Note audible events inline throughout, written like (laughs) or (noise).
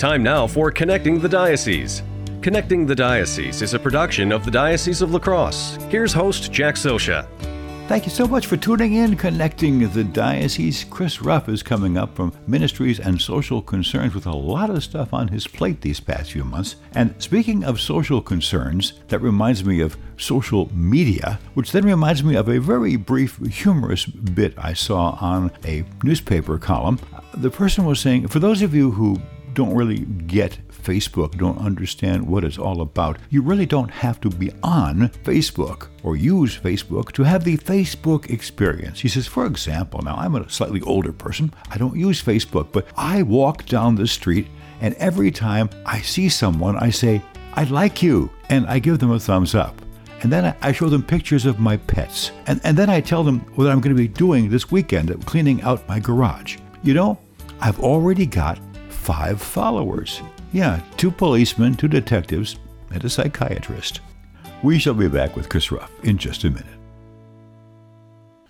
Time now for Connecting the Diocese. Connecting the Diocese is a production of the Diocese of La Crosse. Here's host Jack Sosha. Thank you so much for tuning in, connecting the diocese. Chris Ruff is coming up from Ministries and Social Concerns with a lot of stuff on his plate these past few months. And speaking of social concerns, that reminds me of social media, which then reminds me of a very brief, humorous bit I saw on a newspaper column. The person was saying, for those of you who don't really get Facebook, don't understand what it's all about, you really don't have to be on Facebook or use Facebook to have the Facebook experience. He says, for example, now I'm a slightly older person, I don't use Facebook, but I walk down the street and every time I see someone, I say, I like you, and I give them a thumbs up. And then I show them pictures of my pets. And, and then I tell them what I'm going to be doing this weekend, cleaning out my garage. You know, I've already got five followers. Yeah, two policemen, two detectives, and a psychiatrist. We shall be back with Chris Ruff in just a minute.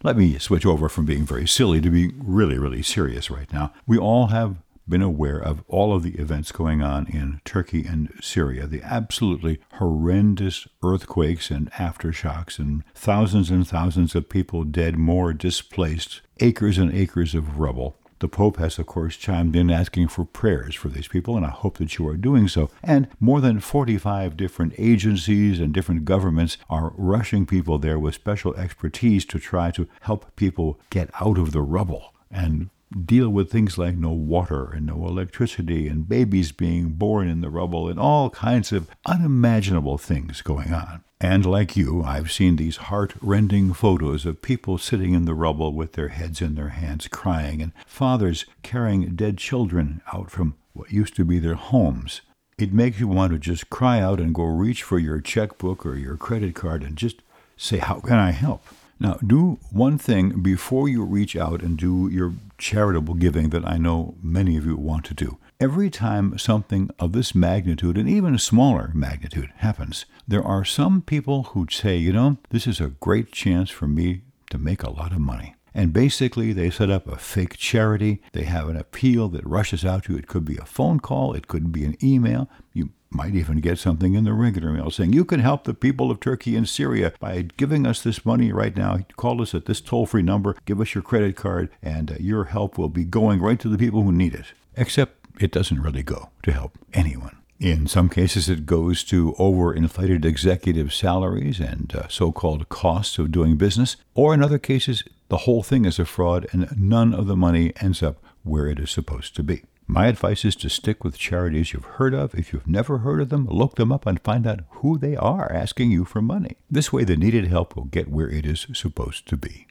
Let me switch over from being very silly to being really, really serious right now. We all have been aware of all of the events going on in Turkey and Syria, the absolutely horrendous earthquakes and aftershocks, and thousands and thousands of people dead, more displaced, acres and acres of rubble. The Pope has, of course, chimed in asking for prayers for these people, and I hope that you are doing so. And more than 45 different agencies and different governments are rushing people there with special expertise to try to help people get out of the rubble and deal with things like no water and no electricity and babies being born in the rubble and all kinds of unimaginable things going on. And like you, I've seen these heart rending photos of people sitting in the rubble with their heads in their hands crying, and fathers carrying dead children out from what used to be their homes. It makes you want to just cry out and go reach for your checkbook or your credit card and just say, How can I help? Now, do one thing before you reach out and do your charitable giving that I know many of you want to do. Every time something of this magnitude and even a smaller magnitude happens, there are some people who say, you know, this is a great chance for me to make a lot of money. And basically, they set up a fake charity. They have an appeal that rushes out to you. It could be a phone call, it could be an email. You might even get something in the regular mail saying, You can help the people of Turkey and Syria by giving us this money right now. Call us at this toll free number, give us your credit card, and uh, your help will be going right to the people who need it. Except it doesn't really go to help anyone. In some cases, it goes to overinflated executive salaries and uh, so called costs of doing business, or in other cases, the whole thing is a fraud and none of the money ends up where it is supposed to be. My advice is to stick with charities you've heard of. If you've never heard of them, look them up and find out who they are asking you for money. This way, the needed help will get where it is supposed to be.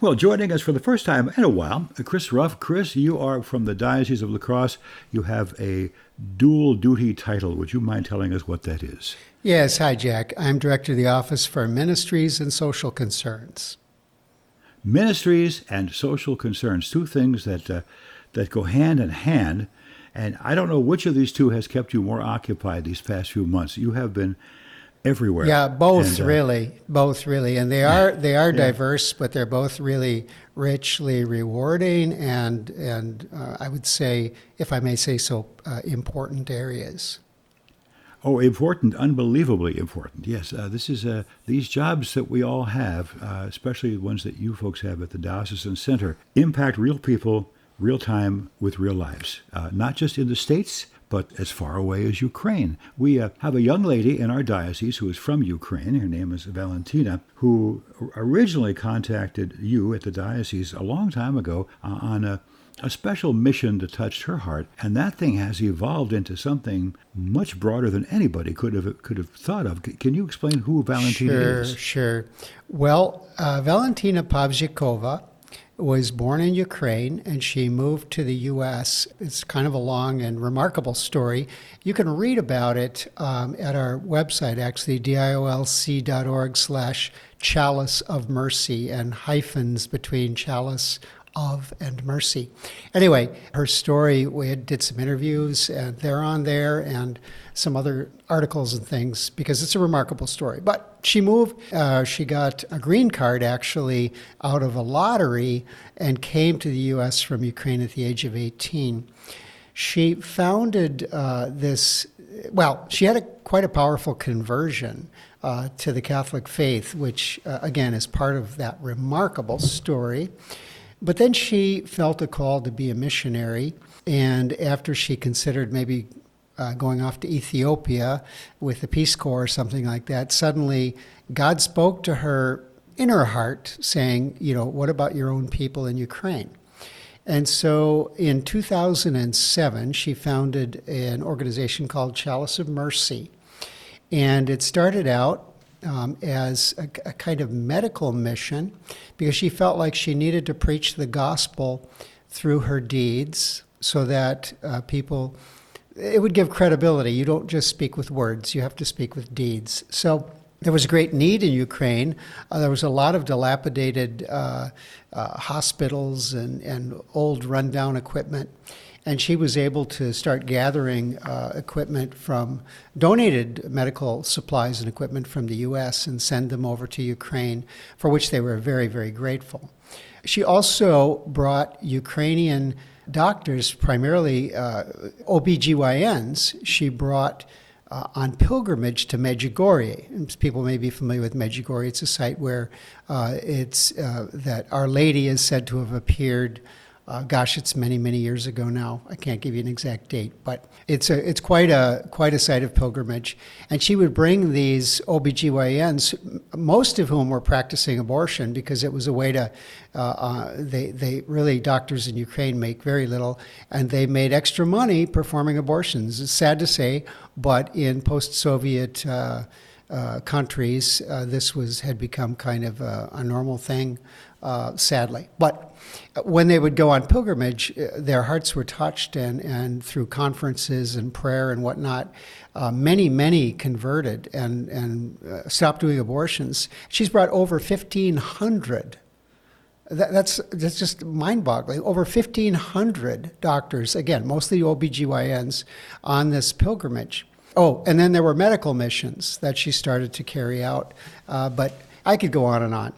Well, joining us for the first time in a while, Chris Ruff. Chris, you are from the Diocese of La Crosse. You have a dual duty title. Would you mind telling us what that is? Yes. Hi, Jack. I'm Director of the Office for Ministries and Social Concerns. Ministries and social concerns, two things that, uh, that go hand in hand. And I don't know which of these two has kept you more occupied these past few months. You have been everywhere. Yeah, both and, uh, really, both really, and they are they are yeah. diverse, but they're both really richly rewarding and and uh, I would say, if I may say so, uh, important areas. Oh, important, unbelievably important. Yes, uh, this is uh, these jobs that we all have, uh, especially the ones that you folks have at the diocesan center, impact real people, real time with real lives, not just in the states but as far away as Ukraine. We uh, have a young lady in our diocese who is from Ukraine. Her name is Valentina, who originally contacted you at the diocese a long time ago uh, on a a special mission that touched her heart, and that thing has evolved into something much broader than anybody could have could have thought of. Can you explain who Valentina sure, is? Sure, sure. Well, uh, Valentina Pavzhikova was born in Ukraine and she moved to the U.S. It's kind of a long and remarkable story. You can read about it um, at our website, actually, diolc.org slash chalice of mercy and hyphens between chalice of and mercy. Anyway, her story, we did some interviews, and they're on there, and some other articles and things because it's a remarkable story. But she moved, uh, she got a green card actually out of a lottery and came to the U.S. from Ukraine at the age of 18. She founded uh, this, well, she had a, quite a powerful conversion. Uh, to the Catholic faith, which uh, again is part of that remarkable story. But then she felt a call to be a missionary. And after she considered maybe uh, going off to Ethiopia with the Peace Corps or something like that, suddenly God spoke to her in her heart saying, you know, what about your own people in Ukraine? And so in 2007, she founded an organization called Chalice of Mercy. And it started out um, as a, a, kind of medical mission because she felt like she needed to preach the gospel through her deeds so that uh, people, it would give credibility. You don't just speak with words, you have to speak with deeds. So there was a great need in Ukraine. Uh, there was a lot of dilapidated uh, uh hospitals and, and old rundown equipment and she was able to start gathering uh, equipment from donated medical supplies and equipment from the U.S. and send them over to Ukraine, for which they were very, very grateful. She also brought Ukrainian doctors, primarily uh, OBGYNs, she brought uh, on pilgrimage to Medjugorje. People may be familiar with Medjugorje. It's a site where uh, it's uh, that Our Lady is said to have appeared uh, gosh, it's many, many years ago now. I can't give you an exact date, but it's a it's quite a quite a site of pilgrimage. And she would bring these OBGYNs, most of whom were practicing abortion because it was a way to. Uh, uh, they they really doctors in Ukraine make very little, and they made extra money performing abortions. It's sad to say, but in post-Soviet. Uh, uh, countries, uh, this was had become kind of a, a normal thing, uh, sadly. But when they would go on pilgrimage, uh, their hearts were touched, and, and through conferences and prayer and whatnot, uh, many, many converted and, and uh, stopped doing abortions. She's brought over 1,500. That, that's, that's just mind boggling. Over 1,500 doctors, again, mostly OBGYNs, on this pilgrimage. Oh, and then there were medical missions that she started to carry out, uh, but I could go on and on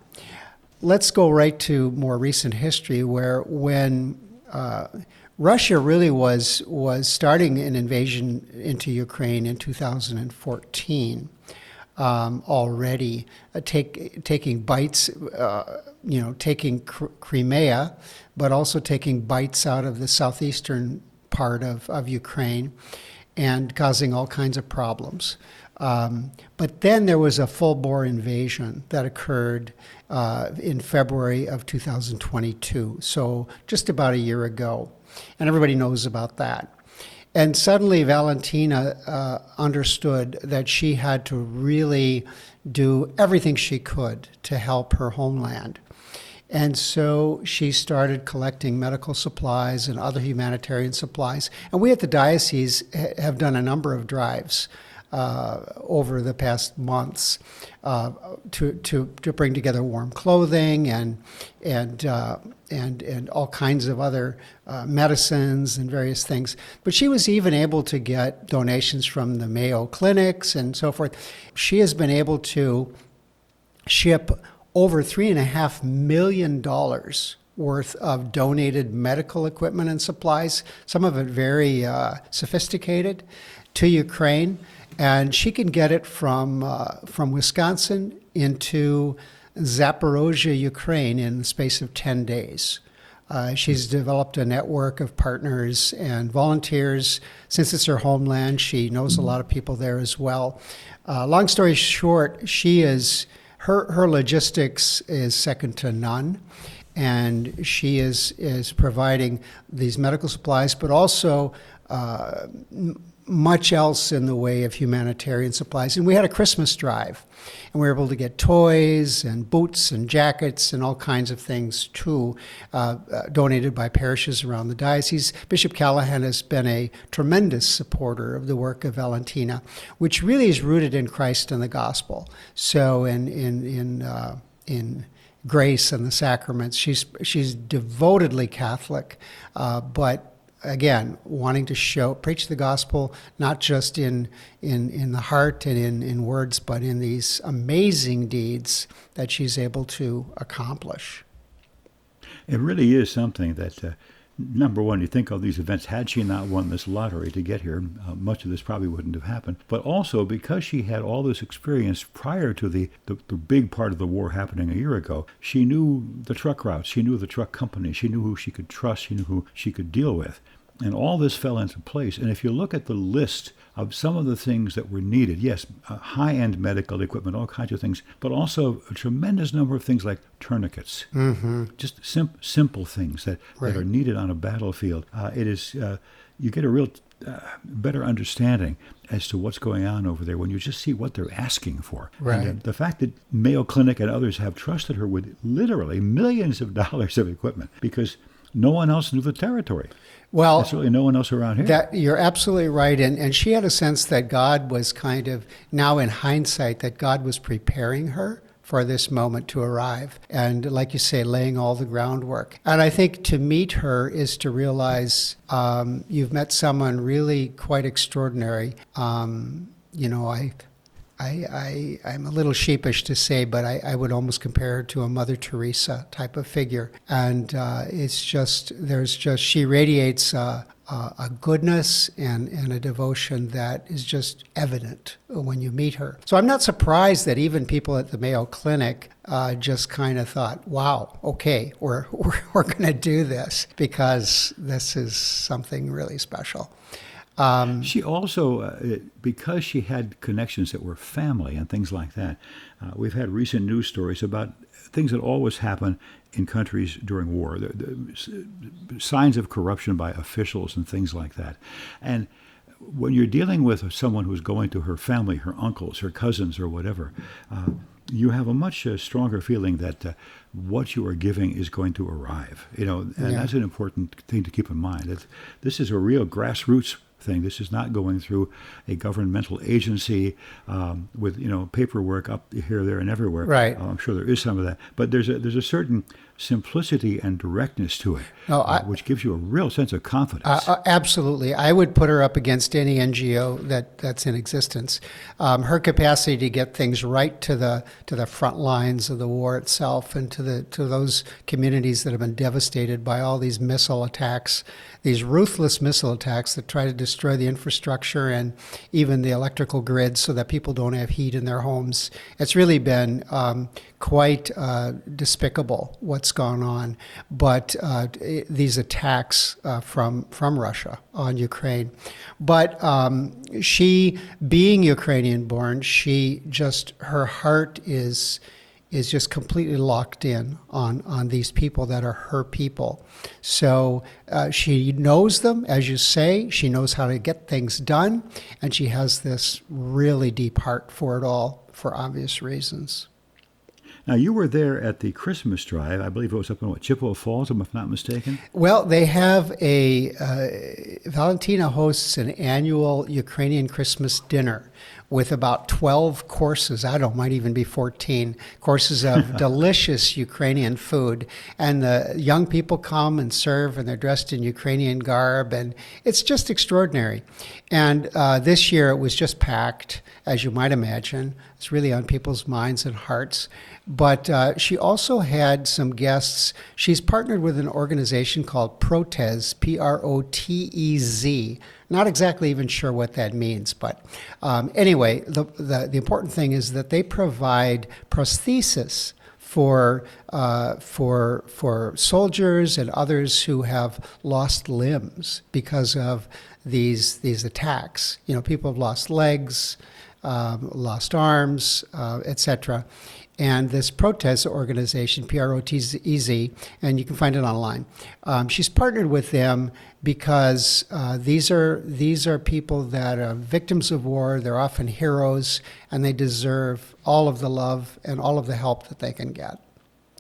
let's go right to more recent history, where when uh, Russia really was was starting an invasion into Ukraine in 2014. Um, already uh, take, taking bites, uh, you know, taking Cr- Crimea, but also taking bites out of the southeastern part of, of Ukraine and causing all kinds of problems. Um, but then there was a full bore invasion that occurred uh, in February of 2022, so just about a year ago. And everybody knows about that. And suddenly Valentina uh, understood that she had to really do everything she could to help her homeland. And so she started collecting medical supplies and other humanitarian supplies. And we at the diocese have done a number of drives uh, over the past months uh, to, to, to bring together warm clothing and, and, uh, and, and all kinds of other uh, medicines and various things. But she was even able to get donations from the Mayo clinics and so forth. She has been able to ship over $3.5 million worth of donated medical equipment and supplies, some of it very uh, sophisticated, to Ukraine and she can get it from uh, from Wisconsin into Zaporozhye, Ukraine, in the space of ten days. Uh, she's developed a network of partners and volunteers. Since it's her homeland, she knows a lot of people there as well. Uh, long story short, she is her her logistics is second to none, and she is is providing these medical supplies, but also. Uh, much else in the way of humanitarian supplies. And we had a Christmas drive, and we were able to get toys and boots and jackets and all kinds of things too, uh, uh, donated by parishes around the diocese. Bishop Callahan has been a tremendous supporter of the work of Valentina, which really is rooted in Christ and the gospel. So, in in in uh, in grace and the sacraments. She's she's devotedly Catholic, uh, but again, wanting to show, preach the gospel, not just in, in, in the heart and in, in words, but in these amazing deeds that she's able to accomplish. It really is something that, uh, number one, you think of these events, had she not won this lottery to get here, uh, much of this probably wouldn't have happened. But also because she had all this experience prior to the, the, the big part of the war happening a year ago, she knew the truck routes, she knew the truck company, she knew who she could trust, she knew who she could deal with. And all this fell into place. And if you look at the list of some of the things that were needed, yes, uh, high end medical equipment, all kinds of things, but also a tremendous number of things like tourniquets, mm-hmm. just sim- simple things that, right. that are needed on a battlefield. Uh, it is, uh, you get a real uh, better understanding as to what's going on over there when you just see what they're asking for. Right. And, the fact that Mayo Clinic and others have trusted her with literally millions of (laughs) dollars of equipment because no one else knew the territory. Well, there's really no one else around here. That you're absolutely right, and and she had a sense that God was kind of now in hindsight that God was preparing her for this moment to arrive, and like you say, laying all the groundwork. And I think to meet her is to realize um, you've met someone really quite extraordinary. Um, you know, I I, I, am a little sheepish to say, but I, I, would almost compare her to a Mother Teresa type of figure. And uh, it's just, there's just, she radiates uh, a goodness and, and a devotion that is just evident when you meet her. So I'm not surprised that even people at the Mayo Clinic uh, just kind of thought, wow, okay, we're, (laughs) we're, we're going to do this because this is something really special. Um, she also, uh, because she had connections that were family and things like that, uh, we've had recent news stories about things that always happen in countries during war, the, the signs of corruption by officials and things like that. And when you're dealing with someone who's going to her family, her uncles, her cousins, or whatever, uh, you have a much uh, stronger feeling that uh, what you are giving is going to arrive. You know, and yeah. that's an important thing to keep in mind. It's, this is a real grassroots thing. This is not going through a governmental agency um, with you know paperwork up here, there, and everywhere. Right. Uh, I'm sure there is some of that, but there's a there's a certain simplicity and directness to it, no, uh, which gives you a real sense of confidence. Uh, uh, absolutely, I would put her up against any NGO that, that's in existence. Um, her capacity to get things right to the to the front lines of the war itself, and to the to those communities that have been devastated by all these missile attacks, these ruthless missile attacks that try to destroy the infrastructure and even the electrical grid, so that people don't have heat in their homes. It's really been um, quite uh, despicable what's gone on. But uh, these attacks uh, from from Russia on Ukraine, but um, she, being Ukrainian born, she just her heart is is just completely locked in on, on these people that are her people. So uh, she knows them, as you say. She knows how to get things done, and she has this really deep heart for it all for obvious reasons. Now, you were there at the Christmas drive. I believe it was up in what, Chippewa Falls, if I'm not mistaken? Well, they have a, uh, Valentina hosts an annual Ukrainian Christmas dinner with about 12 courses. I don't know, might even be 14 courses of (laughs) delicious Ukrainian food. And the young people come and serve, and they're dressed in Ukrainian garb, and it's just extraordinary. And uh, this year it was just packed, as you might imagine. It's really on people's minds and hearts. But uh, she also had some guests. She's partnered with an organization called Protez, P R O T E Z. Not exactly even sure what that means, but um, anyway, the, the, the important thing is that they provide prosthesis for uh, for for soldiers and others who have lost limbs because of these these attacks. You know, people have lost legs, um, lost arms, uh, etc and this Protez organization, P R O T E Z, and you can find it online. Um, she's partnered with them because uh, these are these are people that are victims of war. They're often heroes, and they deserve all of the love and all of the help that they can get.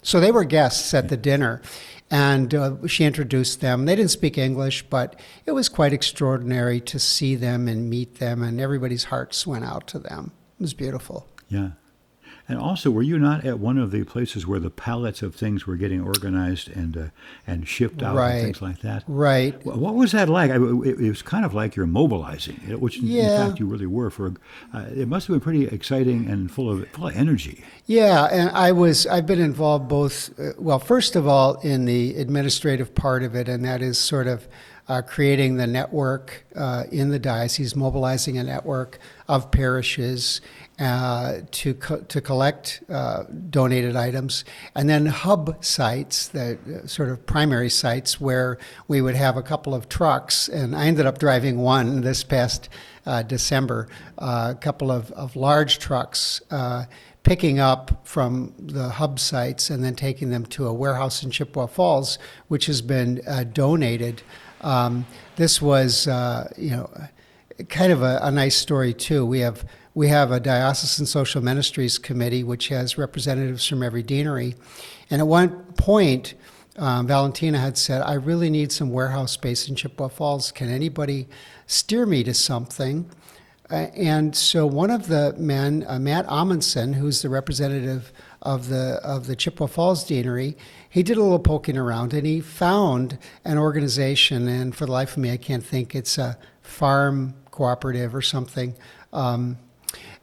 So they were guests at the dinner, and uh, she introduced them. They didn't speak English, but it was quite extraordinary to see them and meet them, and everybody's hearts went out to them. It was beautiful. Yeah. And also, were you not at one of the places where the pallets of things were getting organized and uh, and shipped out Right. and things like that? Right. What was that like? I, it, it was kind of like you're mobilizing, which in- Yeah. in fact you really were. For uh, it must have been pretty exciting and full of full of energy. Yeah, and I was I've been involved both uh, well first of all in the administrative part of it and that is sort of uh, creating the network uh, in the diocese mobilizing a network of parishes uh, to co- to collect uh, donated items and then hub sites that uh, sort of primary sites where we would have a couple of trucks and I ended up driving one this past uh, December a couple of, of large trucks picking up from the hub sites and then taking them to a warehouse in Chippewa Falls, which has been uh, donated. Um, this was, uh, you know, kind of a, a nice story too. We have we have a diocesan social ministries committee which has representatives from every deanery, and at one point. Um, Valentina had said, I really need some warehouse space in Chippewa Falls. Can anybody steer me to something? Uh, and so one of the men, uh, Matt Amundsen, who's the representative of the of the Chippewa Falls Deanery, he did a little poking around and he found an organization. And for the life of me, I can't think. It's a farm cooperative or something um,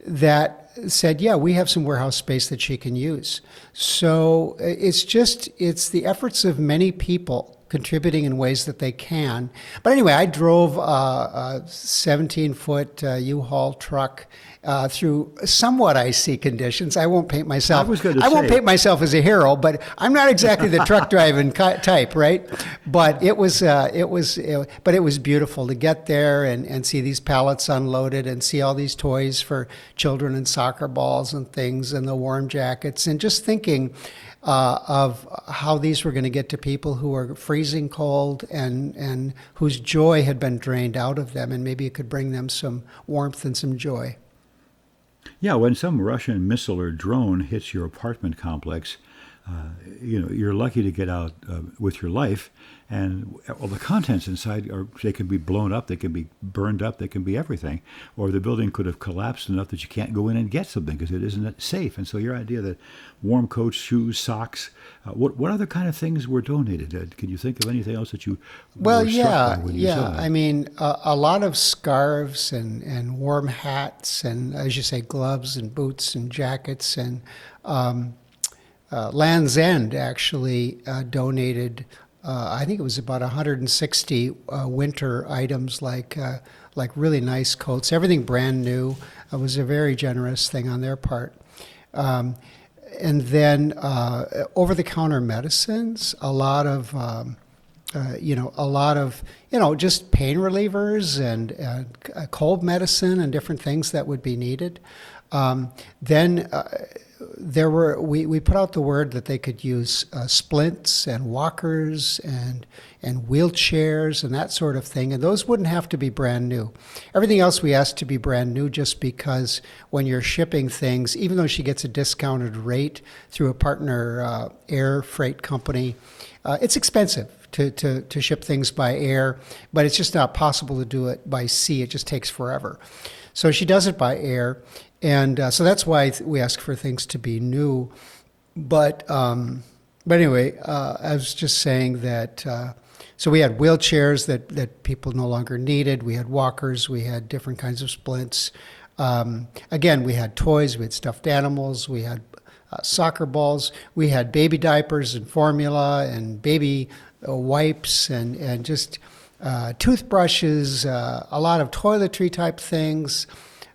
that said, "Yeah, we have some warehouse space that she can use." So it's just it's the efforts of many people contributing in ways that they can. But anyway, I drove a 17 foot uh, U-Haul truck uh, through somewhat icy conditions. I won't paint myself. I was gonna I say. won't paint myself as a hero, but I'm not exactly the truck (laughs) driving type, right? But it was, uh, it was, it, but it was beautiful to get there and, and see these pallets unloaded and see all these toys for children and soccer balls and things and the warm jackets and just thinking uh, of how these were going to get to people who are freezing cold and and whose joy had been drained out of them, and maybe it could bring them some warmth and some joy. Yeah, when some Russian missile or drone hits your apartment complex, uh, you know you're lucky to get out uh, with your life, and all the contents inside are they can be blown up, they can be burned up, they can be everything, or the building could have collapsed enough that you can't go in and get something because it isn't safe. And so your idea that warm coats, shoes, socks, uh, what what other kind of things were donated? Uh, can you think of anything else that you Well, yeah, you yeah. I mean, a, a lot of scarves and, and warm hats, and as you say, gloves and boots and jackets. And um, uh, Lands' End actually uh, donated, uh, I think it was about 160 uh, winter items, like uh, like really nice coats, everything brand new. It was a very generous thing on their part. Um, and then uh, over-the-counter medicines, a lot of. Um, uh, you know, a lot of, you know, just pain relievers and, and cold medicine and different things that would be needed. Um, then uh, there were, we, we put out the word that they could use uh, splints and walkers and, and wheelchairs and that sort of thing. And those wouldn't have to be brand new. Everything else we asked to be brand new just because when you're shipping things, even though she gets a discounted rate through a partner uh, air freight company, uh, it's expensive to, to, to ship things by air, but it's just not possible to do it by sea. It just takes forever. So she does it by air. And uh, so that's why we ask for things to be new. But, um, but anyway, uh, I was just saying that. Uh, so we had wheelchairs that, that people no longer needed. We had walkers. We had different kinds of splints. Um, again, we had toys. We had stuffed animals. We had uh, soccer balls. We had baby diapers and formula and baby uh, wipes and, and just uh, toothbrushes, uh, a lot of toiletry type things.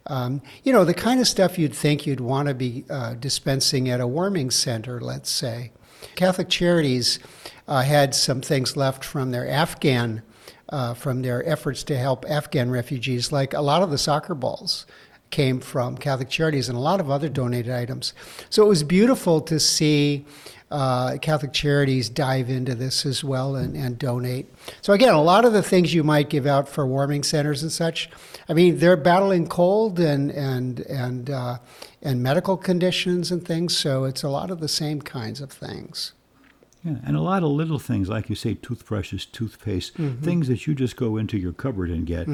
Um, you know, the kind of stuff you'd think you'd want to be uh, dispensing at a warming center, let's say. Catholic Charities uh, had some things left from their Afghan, uh, from their efforts to help Afghan refugees, like a lot of the soccer balls came from Catholic Charities and a lot of other donated items. So it was beautiful to see uh, Catholic Charities dive into this as well and, and donate. So again, a lot of the things you might give out for warming centers and such, I mean, they're battling cold and and and uh, and medical conditions and things. So it's a lot of the same kinds of things. Yeah, and a lot of little things, like you say, toothbrushes, toothpaste, Mm-hmm. things that you just go into your cupboard and get,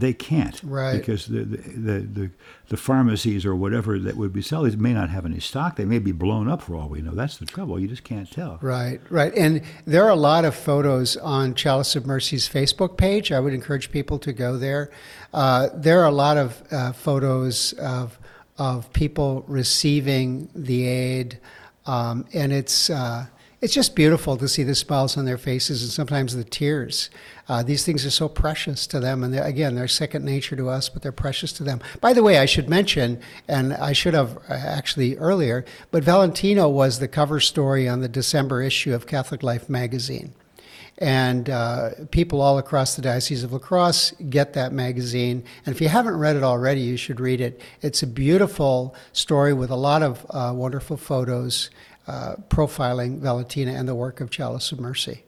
they can't. Right. Because the, the, the, the, the pharmacies or whatever that would be selling may not have any stock. They may be blown up for all we know. That's the trouble. You just can't tell. Right, right. And there are a lot of photos on Chalice of Mercy's Facebook page. I would encourage people to go there. Uh, there are a lot of uh, photos of, of people receiving the aid, um, and it's, uh, it's just beautiful to see the smiles on their faces and sometimes the tears. Uh, these things are so precious to them, and they're- again, they're second nature to us, but they're precious to them. By the way, I should mention, and I should have uh, actually earlier, but Valentina was the cover story on the December issue of Catholic Life magazine. And uh, people all across the Diocese of La Crosse get that magazine. And if you haven't read it already, you should read it. It's a beautiful story with a lot of uh, wonderful photos uh, profiling Valentina and the work of Chalice of Mercy.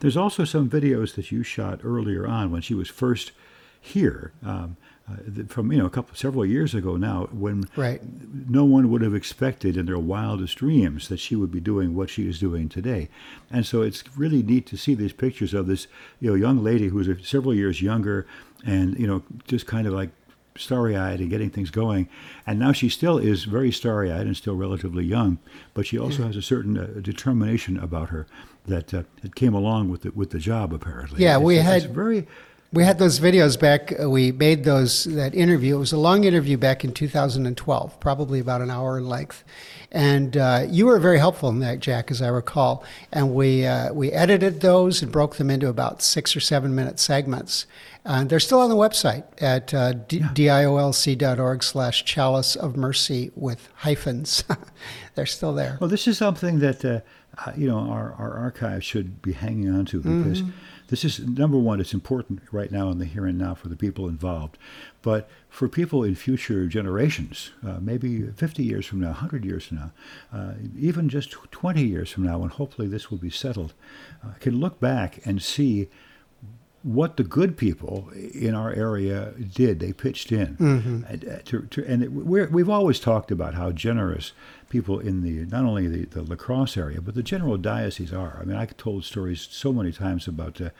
There's also some videos that you shot earlier on when she was first here. Um, uh, from you know a couple several years ago now when Right. no one would have expected in their wildest dreams that she would be doing what she is doing today and so it's really neat to see these pictures of this you know young lady who's several years younger and you know just kind of like starry-eyed and getting things going. And now she still is very starry-eyed and still relatively young but she also has a certain uh, determination about her that uh, it came along with the with the job apparently. Yeah, we It's- it's had- very We had those videos back. uh, We made those that interview. It was a long interview back in 2012, probably about an hour in length, and uh, you were very helpful in that, Jack, as I recall. And we uh, we edited those and broke them into about six or seven minute segments. And they're still on the website at uh, d- diolc.org slash chalice of mercy with hyphens. (laughs) they're still there. Well, this is something that uh, uh, you know our, our archives should be hanging on to because this is number one. It's important right now in the here and now for the people involved, but for people in future generations, uh, maybe 50 years from now, 100 years from now, uh, even just 20 years from now, when hopefully this will be settled, uh, can look back and see what the good people in our area did. They pitched in, and, uh, to, to, and it, we're, we've always talked about how generous people in the not only the, the La Crosse area but the general diocese are. I mean, I told stories so many times about uh,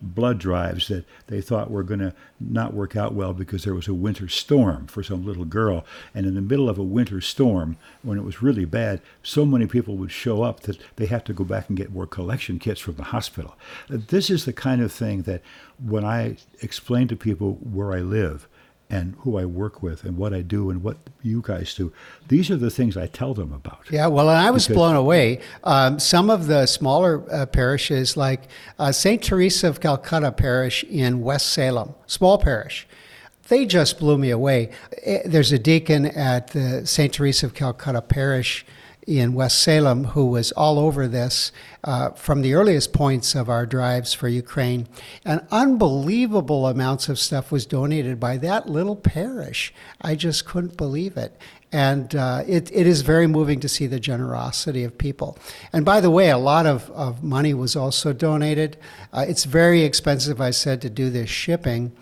blood drives that they thought were going to not work out well because there was a winter storm for some little girl, and in the middle of a winter storm, when it was really bad, so many people would show up that they have to go back and get more collection kits from the hospital. This is the kind of thing that when I explain to people where I live and who I work with and what I do and what you guys do, these are the things I tell them about. Yeah, well, and I was Because- blown away. Um, some of the smaller uh, parishes, like uh, St. Teresa of Calcutta Parish in West Salem, small parish, they just blew me away. Eh, There's a deacon at the St. Teresa of Calcutta Parish in West Salem who was all over this uh, from the earliest points of our drives for Ukraine. And unbelievable amounts of stuff was donated by that little parish. I just couldn't believe it. And uh, it, it is very moving to see the generosity of people. And by the way, a lot of, of money was also donated. Uh, it's very expensive, I said, to do this shipping.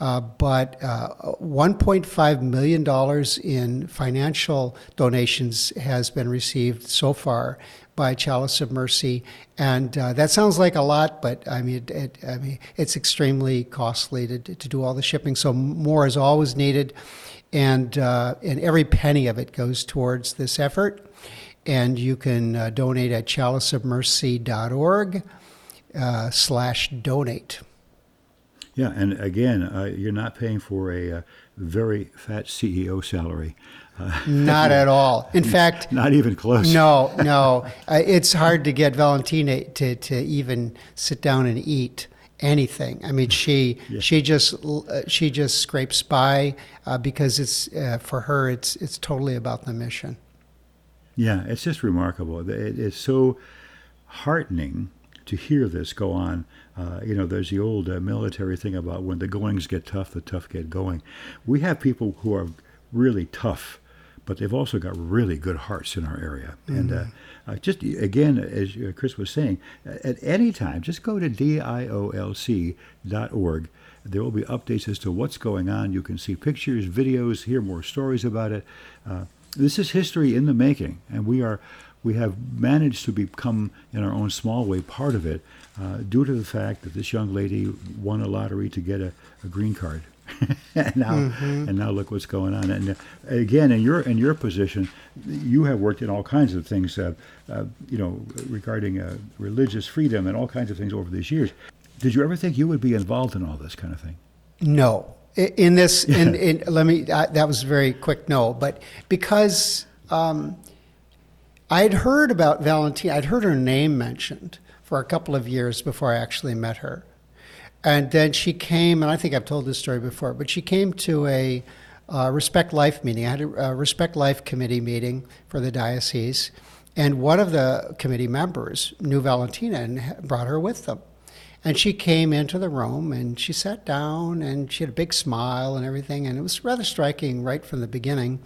Uh, but uh, $1.5 million in financial donations has been received so far by Chalice of Mercy, and uh, that sounds like a lot, but I mean, it, it, I mean, it's extremely costly to, to do all the shipping. So more is always needed, and uh, and every penny of it goes towards this effort. And you can uh, donate at chaliceofmercy.org uh, slash donate. Yeah, and again, uh, you're not paying for a uh, very fat CEO salary. Uh, Not at (laughs) all. In fact, not even close. no, no. Uh, it's hard to get Valentina to, to even sit down and eat anything. I mean, she she just uh, she just scrapes by uh, because it's uh, for her. It's it's totally about the mission. Yeah, it's just remarkable. It, it's so heartening to hear this go on. Uh, you know, there's the old uh, military thing about when the goings get tough, the tough get going. We have people who are really tough, but they've also got really good hearts in our area. And uh, uh, just again, as uh, Chris was saying, at any time, just go to diolc.org. There will be updates as to what's going on. You can see pictures, videos, hear more stories about it. Uh, this is history in the making, and we are we have managed to become, in our own small way, part of it uh, due to the fact that this young lady won a lottery to get a, a green card. (laughs) and now, mm-hmm. and now look what's going on. And uh, again, in your in your position, you have worked in all kinds of things, uh, uh, you know, regarding uh, religious freedom and all kinds of things over these years. Did you ever think you would be involved in all this kind of thing? No. In this, in, (laughs) in let me. that was very quick. No, but because um, I'd heard about Valentina, I'd heard her name mentioned for a couple of years before I actually met her. And then she came, and I think I've told this story before, but she came to a uh, Respect Life meeting. I had a, a, Respect Life committee meeting for the diocese, and one of the committee members knew Valentina and brought her with them. And she came into the room and she sat down and she had a big smile and everything, and it was rather striking right from the beginning.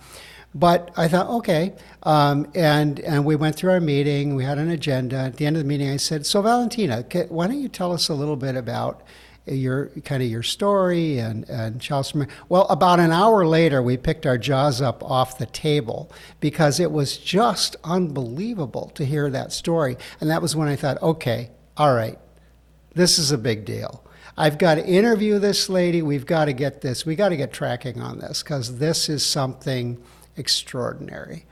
But I thought, okay. Um, and, and we went through our meeting. We had an agenda. At the end of the meeting, I said, So, Valentina, why don't you tell us a little bit about your kind of your story and, and Chalice? Well, about an hour later, we picked our jaws up off the table because it was just unbelievable to hear that story. And that was when I thought, okay, all right, this is a big deal. I've got to interview this lady. We've got to get this. We got to get tracking on this because this is something extraordinary.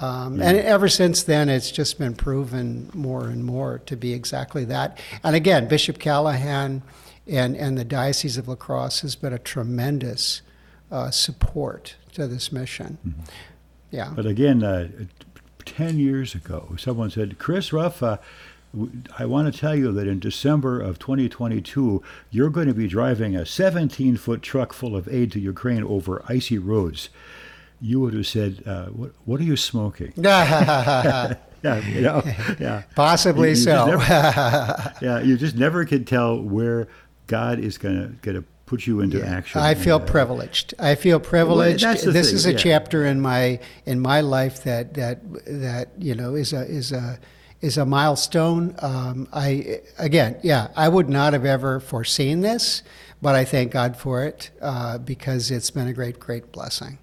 Um, and ever since then, it's just been proven more and more to be exactly that. And again, Bishop Callahan and, and the Diocese of La Crosse has been a tremendous uh, support to this mission. Mm-hmm. Yeah. But again, uh, 10 years ago, someone said, Chris Ruff, uh, I want to tell you that in December of 2022, you're going to be driving a 17 foot truck full of aid to Ukraine over icy roads you would have said, uh, what, what are you smoking? (laughs) yeah, (laughs) you know, yeah. Possibly you, you so. Never, (laughs) yeah, you just never can tell where God is going to put you into yeah. action. I feel and, uh, privileged. I feel privileged. Well, this thing, is a yeah. chapter in my in my life that that that you know is a is a is a milestone. Um, I again, yeah, I would not have ever foreseen this, but I thank God for it uh, because it's been a great, great blessing.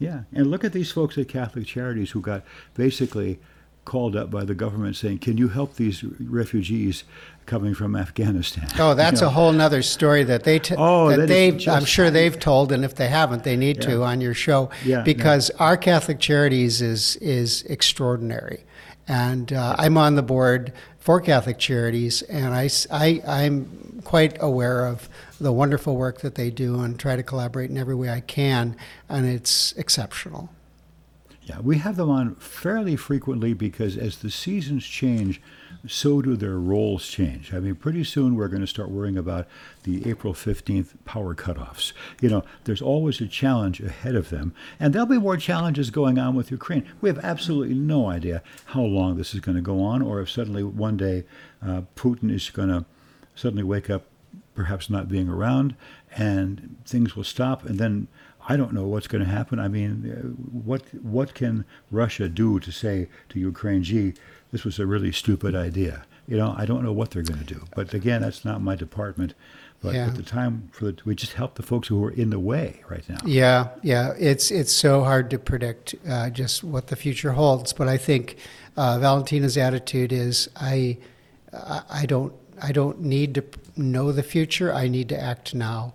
Yeah, and look at these folks at Catholic Charities who got basically called up by the government saying, "Can you help these refugees coming from Afghanistan?" (laughs) Oh, that's you know? a whole other story that they t- oh, that, that they I'm sure they've told, and if they haven't, they need yeah. to on your show yeah, because yeah. our Catholic Charities is is extraordinary, and uh, I'm on the board for Catholic Charities, and I, I I'm quite aware of the wonderful work that they do and try to collaborate in every way I can, and it's exceptional. Yeah, we have them on fairly frequently because as the seasons change, so do their roles change. I mean, pretty soon we're going to start worrying about the April 15th power cutoffs. You know, there's always a challenge ahead of them, and there'll be more challenges going on with Ukraine. We have absolutely no idea how long this is going to go on, or if suddenly one day uh, Putin is going to suddenly wake up perhaps not being around, and things will stop, and then I don't know what's going to happen. I mean, uh, what what can Russia do to say to Ukraine, "Gee, this was a really stupid idea"? You know, I don't know what they're going to do. But again, that's not my department. But yeah. at the time, for the, we just help the folks who are in the way right now. Yeah, yeah, it's it's so hard to predict uh, just what the future holds. But I think uh, Valentina's attitude is, I, I don't I don't need to know the future. I need to act now.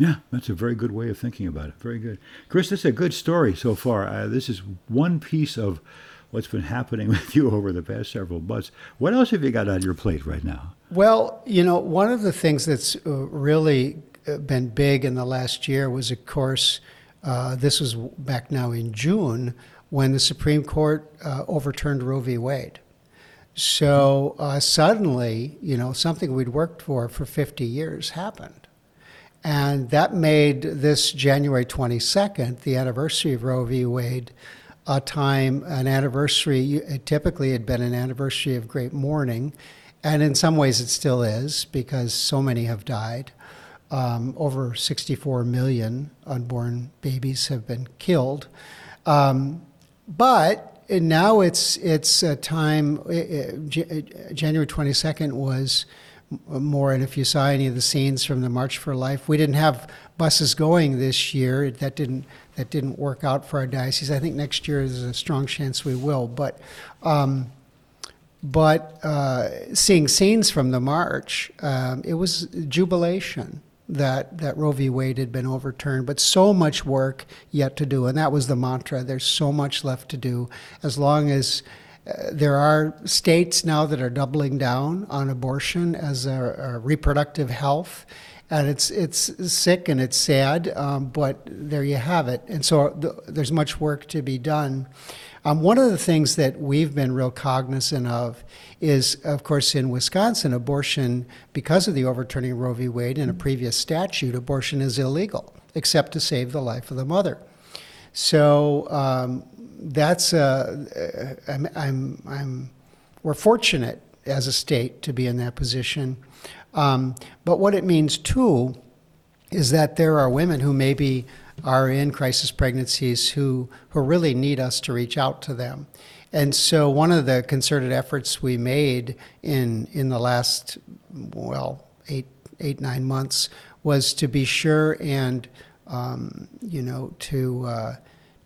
Yeah, that's a very good way of thinking about it. Very good. Chris, this is a good story so far. Uh, this is one piece of what's been happening (laughs) with you over the past several months. What else have you got on your plate right now? Well, you know, one of the things that's uh, really uh, been big in the last year was, of course, uh, this was back now in June when the Supreme Court uh, overturned Roe v. Wade. So uh, suddenly, you know, something we'd worked for for 50 years happened. And that made this January 22nd, the anniversary of Roe v. Wade, a time, an anniversary. It typically had been an anniversary of great mourning. And in some ways it still is because so many have died. Um, over 64 million unborn babies have been killed. Um, but now it's it's a time. January twenty second was more, and if you saw any of the scenes from the March for Life, we didn't have buses going this year. That didn't that didn't work out for our diocese. I think next year is a strong chance we will. But um, but uh, seeing scenes from the march, um, it was jubilation that, that Roe v. Wade had been overturned, but so much work yet to do. And that was the mantra there's so much left to do. As long as there are states now that are doubling down on abortion as a, a reproductive health. And it's it's sick and it's sad, um, but there you have it. And so th- there's much work to be done. Um, one of the things that we've been real cognizant of is, of course, in Wisconsin, abortion, because of the overturning Roe v. Wade in a previous statute, abortion is illegal, except to save the life of the mother. So um, that's, uh, I'm, I'm, I'm, we're fortunate as a state to be in that position. Um, but what it means, too, is that there are women who maybe are in crisis pregnancies who, who really need us to reach out to them. And so, one of the concerted efforts we made in, in the last, well, eight, eight nine months was to be sure and, um, you know, to, uh,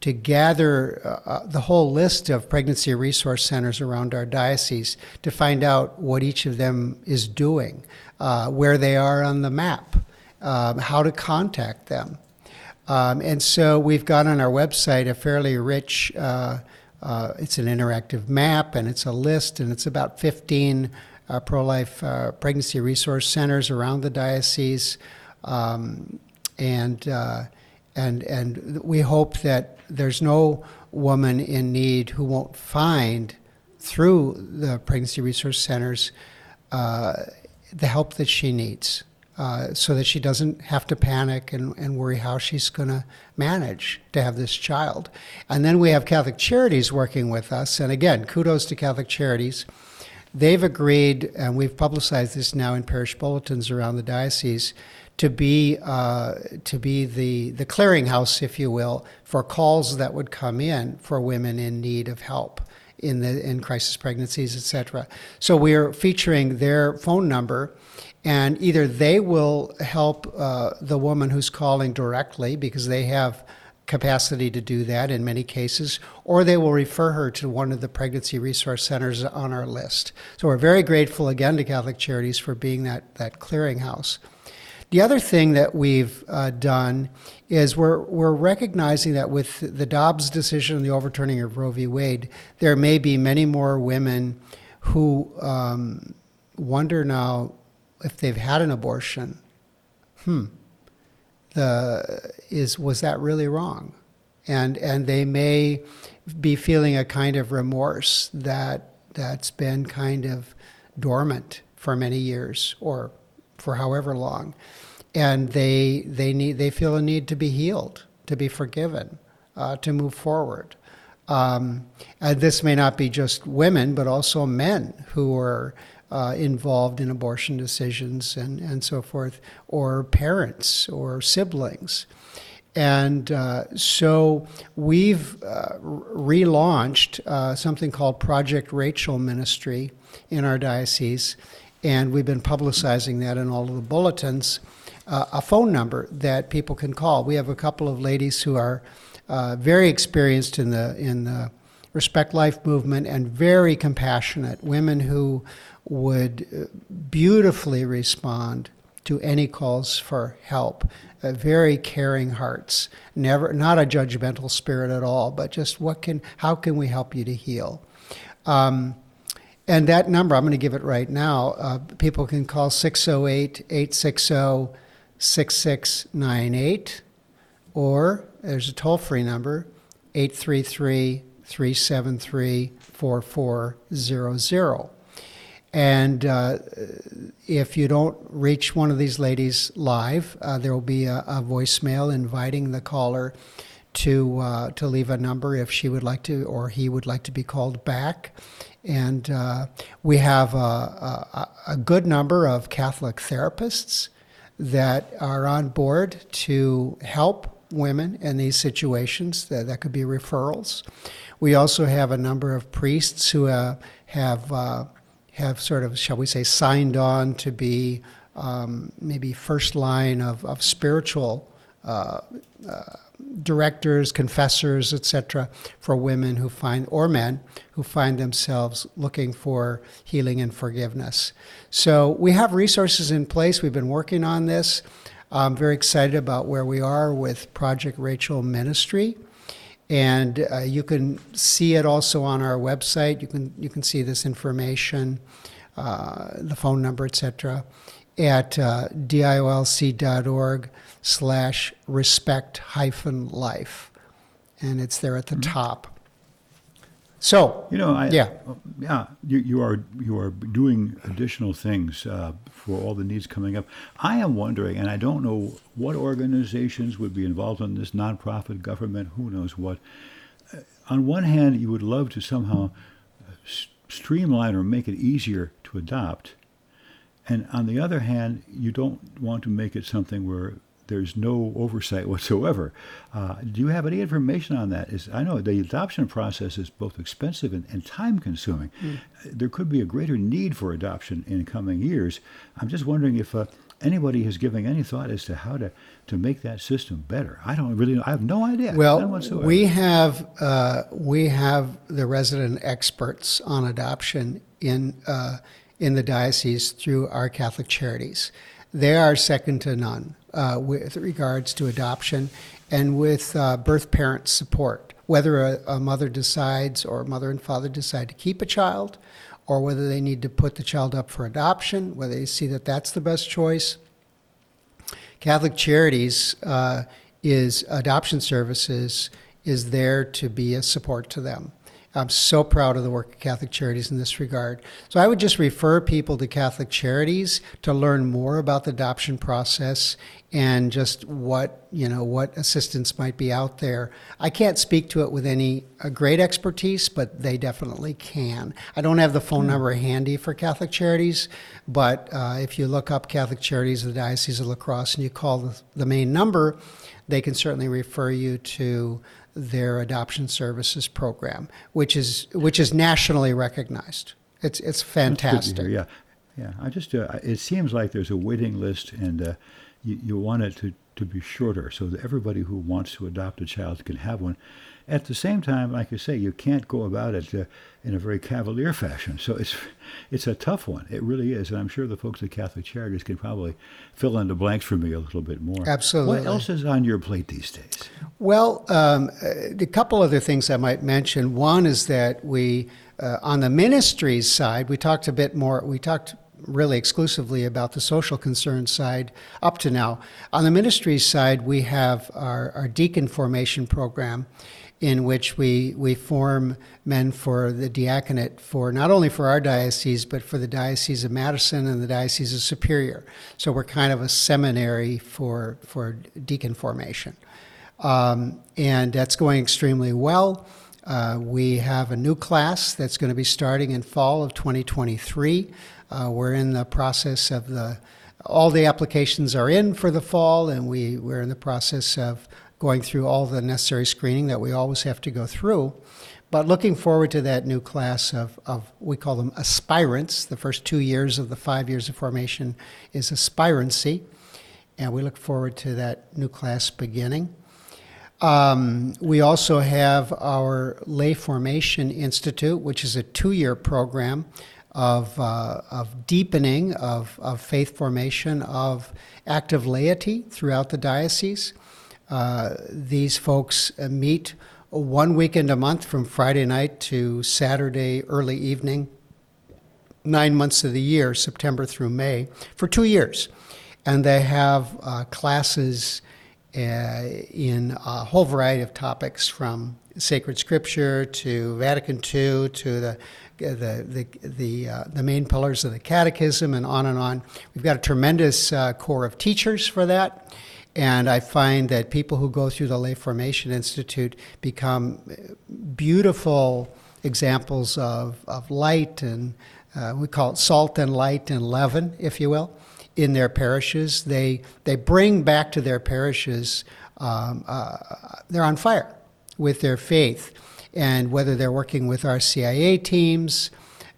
to gather uh, uh, the whole list of pregnancy resource centers around our diocese to find out what each of them is doing, uh, where they are on the map, um, how to contact them. Um, and so we've got on our website a fairly rich, uh, uh, it's an interactive map and it's a list, and it's about 15 uh, pro life pregnancy resource centers around the diocese. Um, and, and, and we hope that there's no woman in need who won't find through the pregnancy resource centers uh, the help that she needs uh, so that she doesn't have to panic and, and worry how she's going to manage to have this child. And then we have Catholic Charities working with us. And again, kudos to Catholic Charities. They've agreed, and we've publicized this now in parish bulletins around the diocese, to be uh, to be the the clearinghouse, if you will, for calls that would come in for women in need of help in the in crisis pregnancies, etc. So we are featuring their phone number and either they will help uh, the woman who's calling directly because they have capacity to do that in many cases, or they will refer her to one of the pregnancy resource centers on our list. So we're very grateful again to Catholic Charities for being that, that clearinghouse. The other thing that we've uh, done is we're, we're recognizing that with the Dobbs decision and the overturning of Roe v. Wade, there may be many more women who um, wonder now if they've had an abortion, hmm, the, is was that really wrong? And and they may be feeling a kind of remorse that that's been kind of dormant for many years or for however long, and they they need they feel a need to be healed, to be forgiven, uh, to move forward. Um, and this may not be just women, but also men who are uh, involved in abortion decisions and, and so forth, or parents or siblings. And uh, so we've uh, relaunched uh, something called Project Rachel Ministry in our diocese, and we've been publicizing that in all of the bulletins. Uh, a phone number that people can call. We have a couple of ladies who are uh, very experienced in the in the Respect Life movement and very compassionate women who would uh, beautifully respond to any calls for help. Uh, very caring hearts, never not a judgmental spirit at all, but just what can how can we help you to heal? Um, and that number, I'm going to give it right now. Uh, people can call 608 860 6698, or there's a toll free number 833 373 4400. And uh, if you don't reach one of these ladies live, uh, there will be a, a, voicemail inviting the caller to uh, to leave a number if she would like to or he would like to be called back. And uh, we have a, a, a, good number of Catholic therapists that are on board to help women in these situations. That, that could be referrals. We also have a number of priests who uh, have uh, have sort of, shall we say, signed on to be um, maybe first line of, of spiritual uh, uh, directors, confessors, etc., for women who find, or men, who find themselves looking for healing and forgiveness. So we have resources in place. We've been working on this. I'm very excited about where we are with Project Rachel Ministry. And uh, you can see it also on our website. You can, you can see this information, uh, the phone number, etc at uh, diolc.org slash respect hyphen life. And it's there at the mm-hmm. top. So, you know, I, yeah, yeah, you, you are you are doing additional things uh, for all the needs coming up. I am wondering, and I don't know what organizations would be involved in this nonprofit government. Who knows what? Uh, on one hand, you would love to somehow uh, streamline or make it easier to adopt. And on the other hand, you don't want to make it something where there's no oversight whatsoever. Uh, do you have any information on that? Is, I know the adoption process is both expensive and, and time consuming. Mm. There could be a greater need for adoption in coming years. I'm just wondering if uh, anybody is giving any thought as to how to, to make that system better. I don't really know. I have no idea. Well, we have, uh, we have the resident experts on adoption in uh, in the diocese through our Catholic charities. They are second to none uh, with regards to adoption and with uh, birth parent support. Whether a, a, mother decides or mother and father decide to keep a child, or whether they need to put the child up for adoption, whether they see that that's the best choice. Catholic Charities uh, is adoption services is there to be a support to them. I'm so proud of the work of Catholic Charities in this regard. So I would just refer people to Catholic Charities to learn more about the adoption process and just what, you know, what assistance might be out there. I can't speak to it with any uh, great expertise, but they definitely can. I don't have the phone number handy for Catholic Charities, but uh, if you look up Catholic Charities of the Diocese of La Crosse and you call the, the main number, they can certainly refer you to their adoption services program, which is which is nationally recognized. It's it's fantastic. Yeah, yeah. I just uh, it seems like there's a waiting list, and uh, you, you want it to to be shorter so that everybody who wants to adopt a child can have one. At the same time, like I say, you can't go about it uh, in a very cavalier fashion. So it's it's a tough one. It really is, and I'm sure the folks at Catholic Charities can probably fill in the blanks for me a little bit more. Absolutely. What else is on your plate these days? Well, um, a couple other things I might mention. One is that we, uh, on the ministries side, we talked a bit more. We talked really exclusively about the social concern side up to now. On the ministries side, we have our, our deacon formation program in which we, we form men for the diaconate for not only for our diocese, but for the Diocese of Madison and the Diocese of Superior. So we're kind of a seminary for, for deacon formation. Um, and that's going extremely well. Uh, we have a new class that's going to be starting in fall of 2023. Uh, we're in the process of the all the applications are in for the fall, and we, we're in the process of going through all the necessary screening that we always have to go through. But looking forward to that new class of, of we call them aspirants. The first two years of the five years of formation is aspirancy. And we look forward to that new class beginning. Um, we also have our Lay Formation Institute, which is a two year program of, uh, of deepening of, of faith formation of active laity throughout the diocese. Uh, these folks uh, meet one weekend a month from Friday night to Saturday early evening, nine months of the year, September through May, for two years. And they have uh, classes uh, in a whole variety of topics from sacred scripture to Vatican II to the the the the, uh, the main pillars of the catechism and on and on. We've got a tremendous uh, corps of teachers for that. And I find that people who go through the Lay Formation Institute become beautiful examples of, of light and uh, we call it salt and light and leaven, if you will, in their parishes. They, they bring back to their parishes, um, uh, they're on fire with their faith. And whether they're working with our CIA teams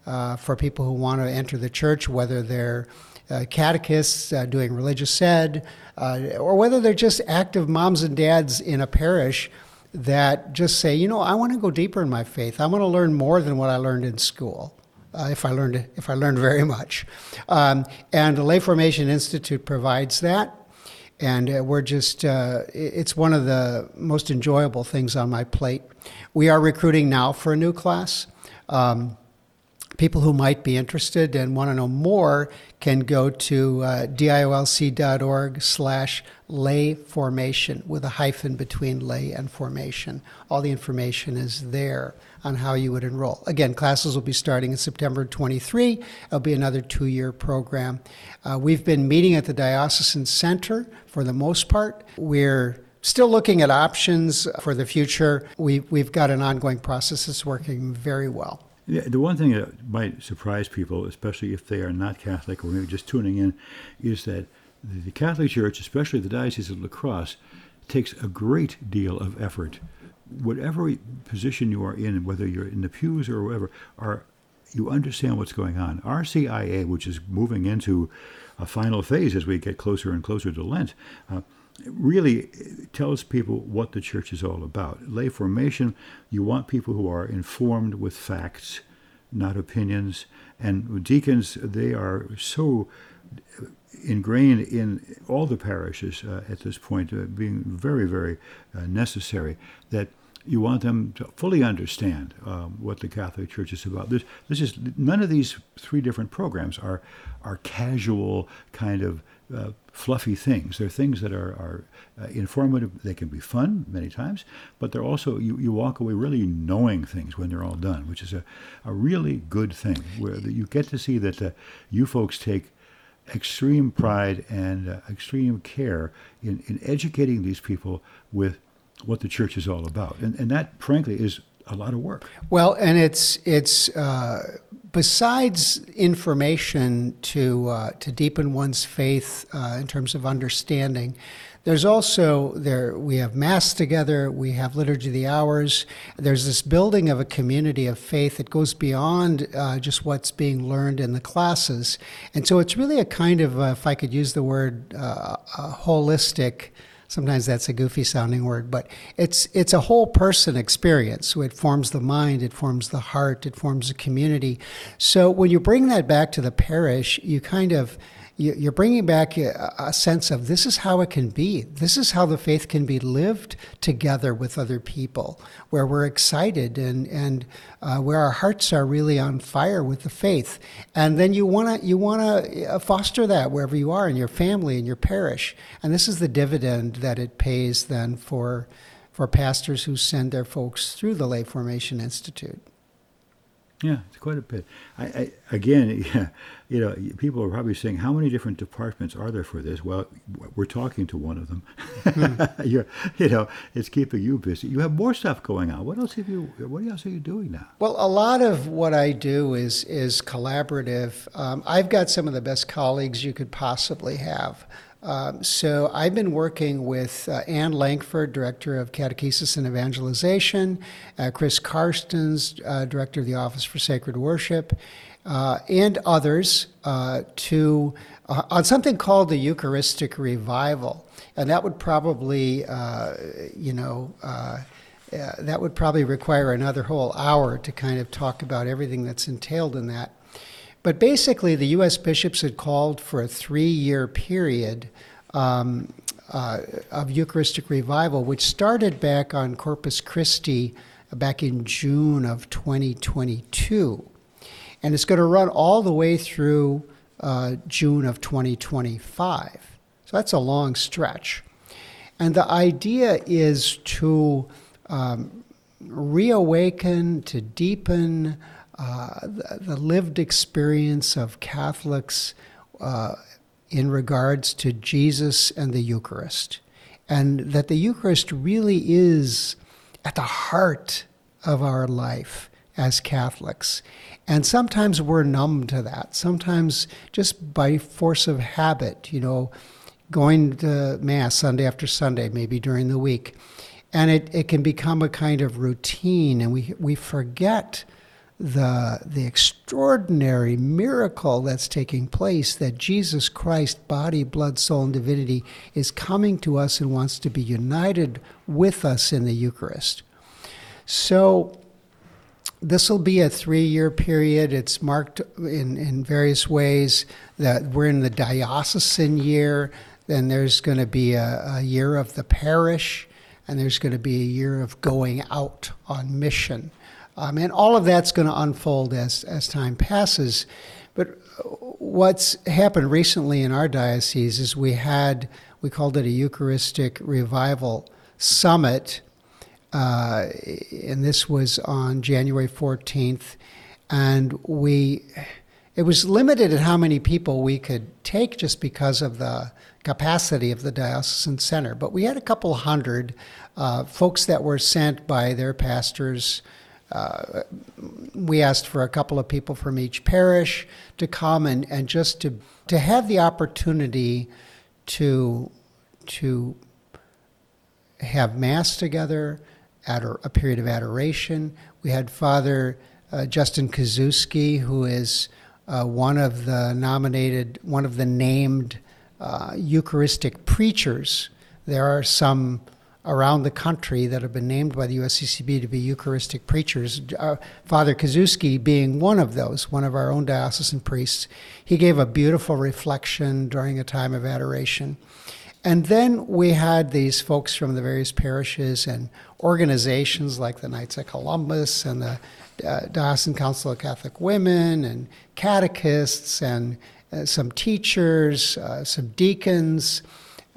uh, for people who want to enter the church, whether they're uh, catechists uh, doing religious ed, uh, or whether they're just active moms and dads in a parish that just say, you know, I want to go deeper in my faith. I want to learn more than what I learned in school. Uh, if I learned if I learned very much, um, and the Lay Formation Institute provides that, and uh, we're just uh, it's one of the most enjoyable things on my plate. We are recruiting now for a new class. Um, people who might be interested and want to know more can go to uh, diolc.org slash lay formation with a hyphen between lay and formation. All the information is there on how you would enroll. Again, classes will be starting in September 23. It'll be another two-year program. Uh, we've been meeting at the Diocesan Center for the most part. We're still looking at options for the future. We, we've got an ongoing process that's working very well. Yeah, the one thing that might surprise people, especially if they are not Catholic or maybe just tuning in, is that the Catholic Church, especially the Diocese of La Crosse, takes a great deal of effort. Whatever position you are in, whether you're in the pews or wherever, are you understand what's going on. RCIA, which is moving into a final phase as we get closer and closer to Lent, uh, really tells people what the church is all about. Lay formation, you want people who are informed with facts, not opinions. And deacons, they are so ingrained in all the parishes uh, at this point, uh, being very, very uh, necessary, that you want them to fully understand um, what the Catholic Church is about. This, this is none of these three different programs are are casual kind of uh, fluffy things. They're things that are, are uh, informative. They can be fun many times, but they're also, you, you walk away really knowing things when they're all done, which is a, a really good thing where you get to see that uh, you folks take extreme pride and uh, extreme care in, in educating these people with what the church is all about. And, and that, frankly, is a lot of work. Well, and it's, it's, uh, besides information to uh, to deepen one's faith uh, in terms of understanding, there's also there we have mass together, we have liturgy of the hours. There's this building of a community of faith that goes beyond uh, just what's being learned in the classes, and so it's really a kind of, uh, if I could use the word, uh, holistic sometimes that's a goofy sounding word, but it's it's a whole person experience. So it forms the mind, it forms the heart, it forms a community. So when you bring that back to the parish, you kind of you're bringing back a sense of this is how it can be. This is how the faith can be lived together with other people, where we're excited and and uh, where our hearts are really on fire with the faith. And then you want to you want to uh, foster that wherever you are in your family in your parish. And this is the dividend that it pays then for for pastors who send their folks through the Lay Formation Institute. Yeah, it's quite a bit. I, I, again, (laughs) yeah, you know, people are probably saying, how many different departments are there for this? Well, we're talking to one of them. (laughs) Mm. you know, it's keeping you busy. You have more stuff going on. What else have you? What else are you doing now? Well, a lot of what I do is is collaborative. Um, I've got some of the best colleagues you could possibly have. Um, so I've been working with uh, Anne Langford, Director of Catechesis and Evangelization, uh, Chris Carstens, uh, Director of the Office for Sacred Worship, uh, and others uh, to uh, on something called the Eucharistic Revival, and that would probably, you know. that would probably require another whole hour to kind of talk about everything that's entailed in that. But basically, the U.S. bishops had called for a three year period um, uh, of Eucharistic revival, which started back on Corpus Christi back in June of 2022. And it's going to run all the way through uh, June of 2025. So that's a long stretch. And the idea is to um, reawaken, to deepen, uh, the, the, lived experience of Catholics uh, in regards to Jesus and the Eucharist. And that the Eucharist really is at the heart of our life as Catholics. And sometimes we're numb to that. Sometimes just by force of habit, you know, going to Mass Sunday after Sunday, maybe during the week. And it, it can become a kind of routine, and we, we forget the, the extraordinary miracle that's taking place that Jesus Christ, body, blood, soul, and divinity, is coming to us and wants to be united with us in the Eucharist. So, this will be a three year period. It's marked in, in various ways that we're in the diocesan year. Then there's going to be a, a year of the parish, and there's going to be a year of going out on mission. Um, and all of that's going to unfold as, as time passes. But what's happened recently in our diocese is we had, we called it a Eucharistic Revival Summit. Uh, and this was on January 14th. And we, it was limited at how many people we could take just because of the capacity of the diocesan center. But we had a couple hundred uh, folks that were sent by their pastors uh, we asked for a couple of people from each parish to come and, and just to, to have the opportunity to, to have Mass together, at a period of adoration. We had Father uh, Justin Kizewski, who is uh, one of the nominated, one of the named uh, Eucharistic preachers. There are some around the country that have been named by the USCCB to be Eucharistic preachers. Uh, Father Kizewski being one of those, one of our own diocesan priests. He gave a beautiful reflection during a time of adoration. And then we had these folks from the various parishes and organizations like the Knights of Columbus and the uh, Diocesan Council of Catholic Women and catechists and uh, some teachers, uh, some deacons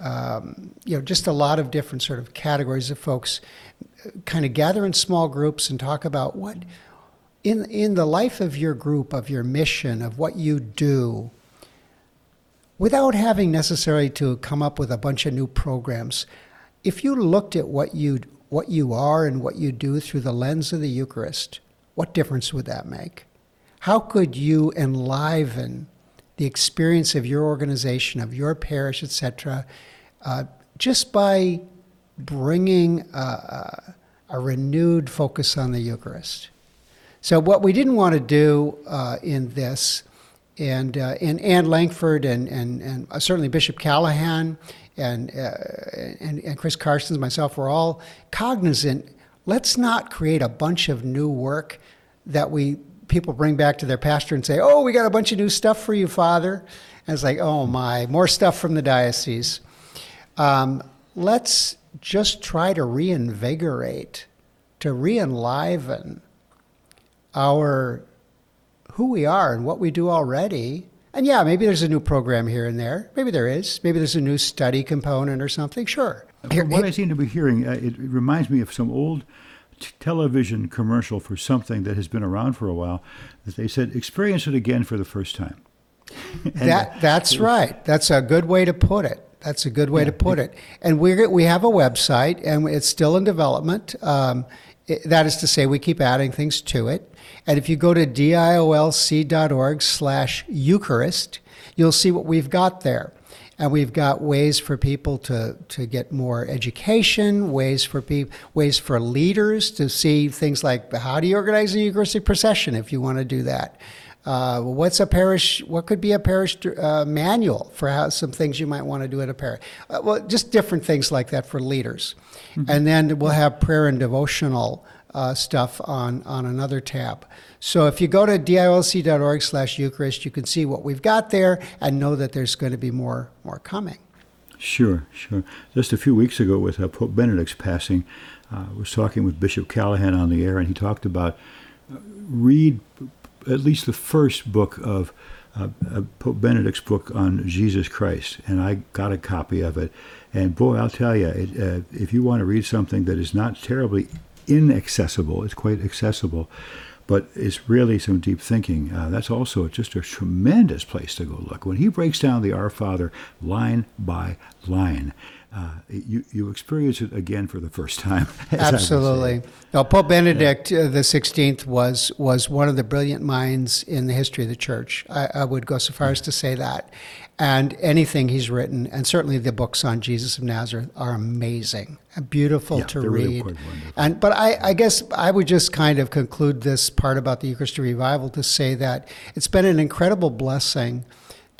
um, you know, just a lot of different sort of categories of folks kind of gather in small groups and talk about what in in the life of your group, of your mission, of what you do, without having necessarily to come up with a bunch of new programs. If you looked at what you what you are and what you do through the lens of the Eucharist, what difference would that make? How could you enliven the experience of your organization, of your parish, etc., uh, just by bringing a, a, renewed focus on the Eucharist. So, what we didn't want to do uh, in this, and, uh, Anne Langford and, and, and uh, certainly Bishop Callahan and, uh, and, and Chris Carstens, myself, were all cognizant let's not create a bunch of new work that we people bring back to their pastor and say, "Oh, we got a bunch of new stuff for you, Father." And it's like, "Oh my, more stuff from the diocese." Um, let's just try to reinvigorate, to re-enliven our who we are and what we do already. And yeah, maybe there's a new program here and there. Maybe there is. Maybe there's a new study component or something. Sure. Here, what I seem to be hearing, uh, it, it, reminds me of some old television commercial for something that has been around for a while. That they said, "Experience it again for the first time." (laughs) that that's right. That's a good way to put it. That's a good way yeah. to put it. And we we have a website, and it's still in development. Um, it, that is to say, we keep adding things to it. And if you go to diolc.org slash Eucharist, you'll see what we've got there. And we've got ways for people to, to get more education, ways for people, ways for leaders to see things like how do you organize a Eucharistic procession if you want to do that. Uh, what's a parish? What could be a parish uh, manual for how some things you might want to do at a parish? Uh, well, just different things like that for leaders, mm-hmm. and then we'll have prayer and devotional uh, stuff on on another tab. So if you go to diolc.org/eucharist, you can see what we've got there and know that there's going to be more more coming. Sure, sure. Just a few weeks ago, with uh, Pope Benedict's passing, uh, I was talking with Bishop Callahan on the air, and he talked about read at least the first book of uh, uh, Pope Benedict's book on Jesus Christ, and I got a copy of it. And boy, I'll tell you, it, uh, if you want to read something that is not terribly inaccessible, it's quite accessible, but it's really some deep thinking. Uh, that's also just a tremendous place to go look. When he breaks down the Our Father line by line, uh, you, you experience it again for the first time. (laughs) Absolutely. Now, Pope Benedict uh, the Sixteenth was was one of the brilliant minds in the history of the church. I, I, would go so far as to say that. And anything he's written, and certainly the books on Jesus of Nazareth, are amazing, and beautiful yeah, to read. Really and but I, I guess I would just kind of conclude this part about the Eucharistic revival to say that it's been an incredible blessing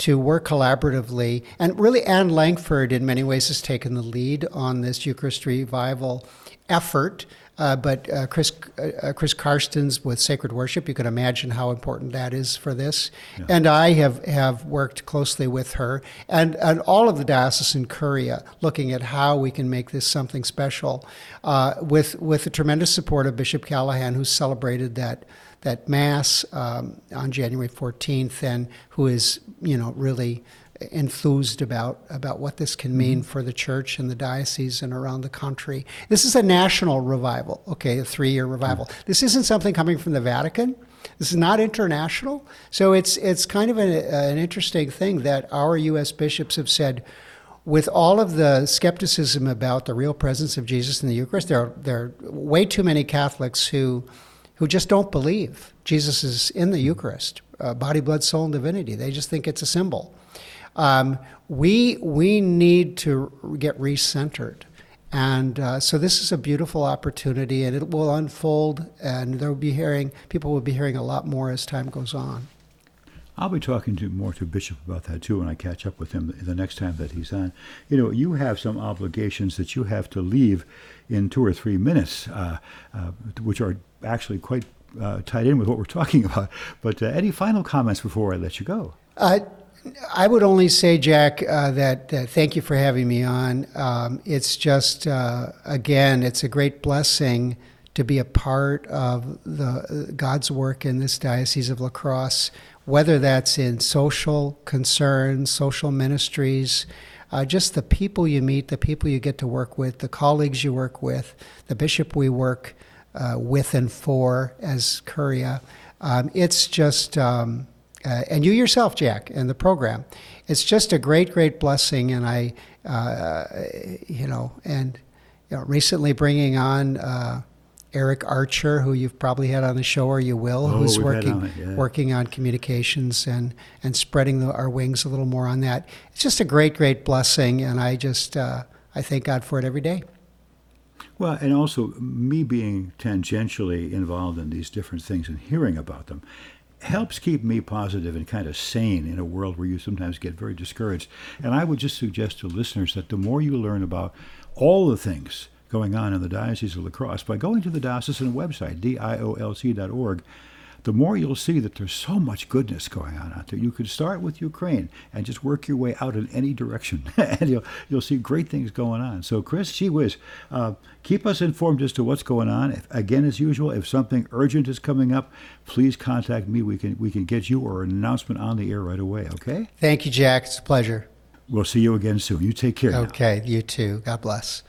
to work collaboratively. And really, Anne Langford, in many ways, has taken the lead on this Eucharist revival effort. Uh, but uh, Chris uh, uh, Chris Carstens with Sacred Worship, you can imagine how important that is for this. Yeah. And I have, have worked closely with her and, and all of the diocesan curia, looking at how we can make this something special. Uh, with with the tremendous support of Bishop Callahan, who celebrated that that mass um, on January 14th, and who is you know really enthused about about what this can mean mm-hmm. for the church and the diocese and around the country. This is a national revival, okay, a three-year revival. Mm-hmm. This isn't something coming from the Vatican. This is not international. So it's it's kind of a, an interesting thing that our U.S. bishops have said. With all of the skepticism about the real presence of Jesus in the Eucharist, there are, there are way too many Catholics who who just don't believe Jesus is in the Eucharist, uh, body, blood, soul, and divinity. They just think it's a symbol. Um, we we need to get recentered, and uh, so this is a beautiful opportunity, and it will unfold, and there will be hearing people will be hearing a lot more as time goes on. I'll be talking to more to Bishop about that too when I catch up with him the next time that he's on. You know, you have some obligations that you have to leave in two or three minutes, uh, uh, which are actually quite uh, tied in with what we're talking (laughs) about. But uh, any final comments before I let you go? Uh, I would only say, Jack, uh, that, that, thank you for having me on. Um, it's just, uh, again, it's a great blessing to be a part of the God's work in this diocese of La Crosse, whether that's in social concerns, social ministries, uh, just the people you meet, the people you get to work with, the colleagues you work with, the bishop we work uh, with and for as Curia. Um, it's just, um, uh, and you yourself, Jack, and the program. It's just a great, great blessing. And I, uh, you know, and you know, recently bringing on uh, Eric Archer, who you've probably had on the show, or you will, oh, who's working on it, yeah. working on communications and and spreading the, our wings a little more on that. It's just a great, great blessing, and I just uh, I thank God for it every day. Well, and also me being tangentially involved in these different things and hearing about them helps keep me positive and kind of sane in a world where you sometimes get very discouraged. And I would just suggest to listeners that the more you learn about all the things going on in the Diocese of La Crosse by going to the diocesan website, diolc.org, the more you'll see that there's so much goodness going on out there. You could start with Ukraine and just work your way out in any direction, (laughs) and you'll you'll see great things going on. So, Chris, gee whiz, uh, keep us informed as to what's going on. If, again, as usual, if something urgent is coming up, please contact me. We can we can get you or an announcement on the air right away. Okay. Thank you, Jack. It's a pleasure. We'll see you again soon. You take care. Okay. Now. You too. God bless.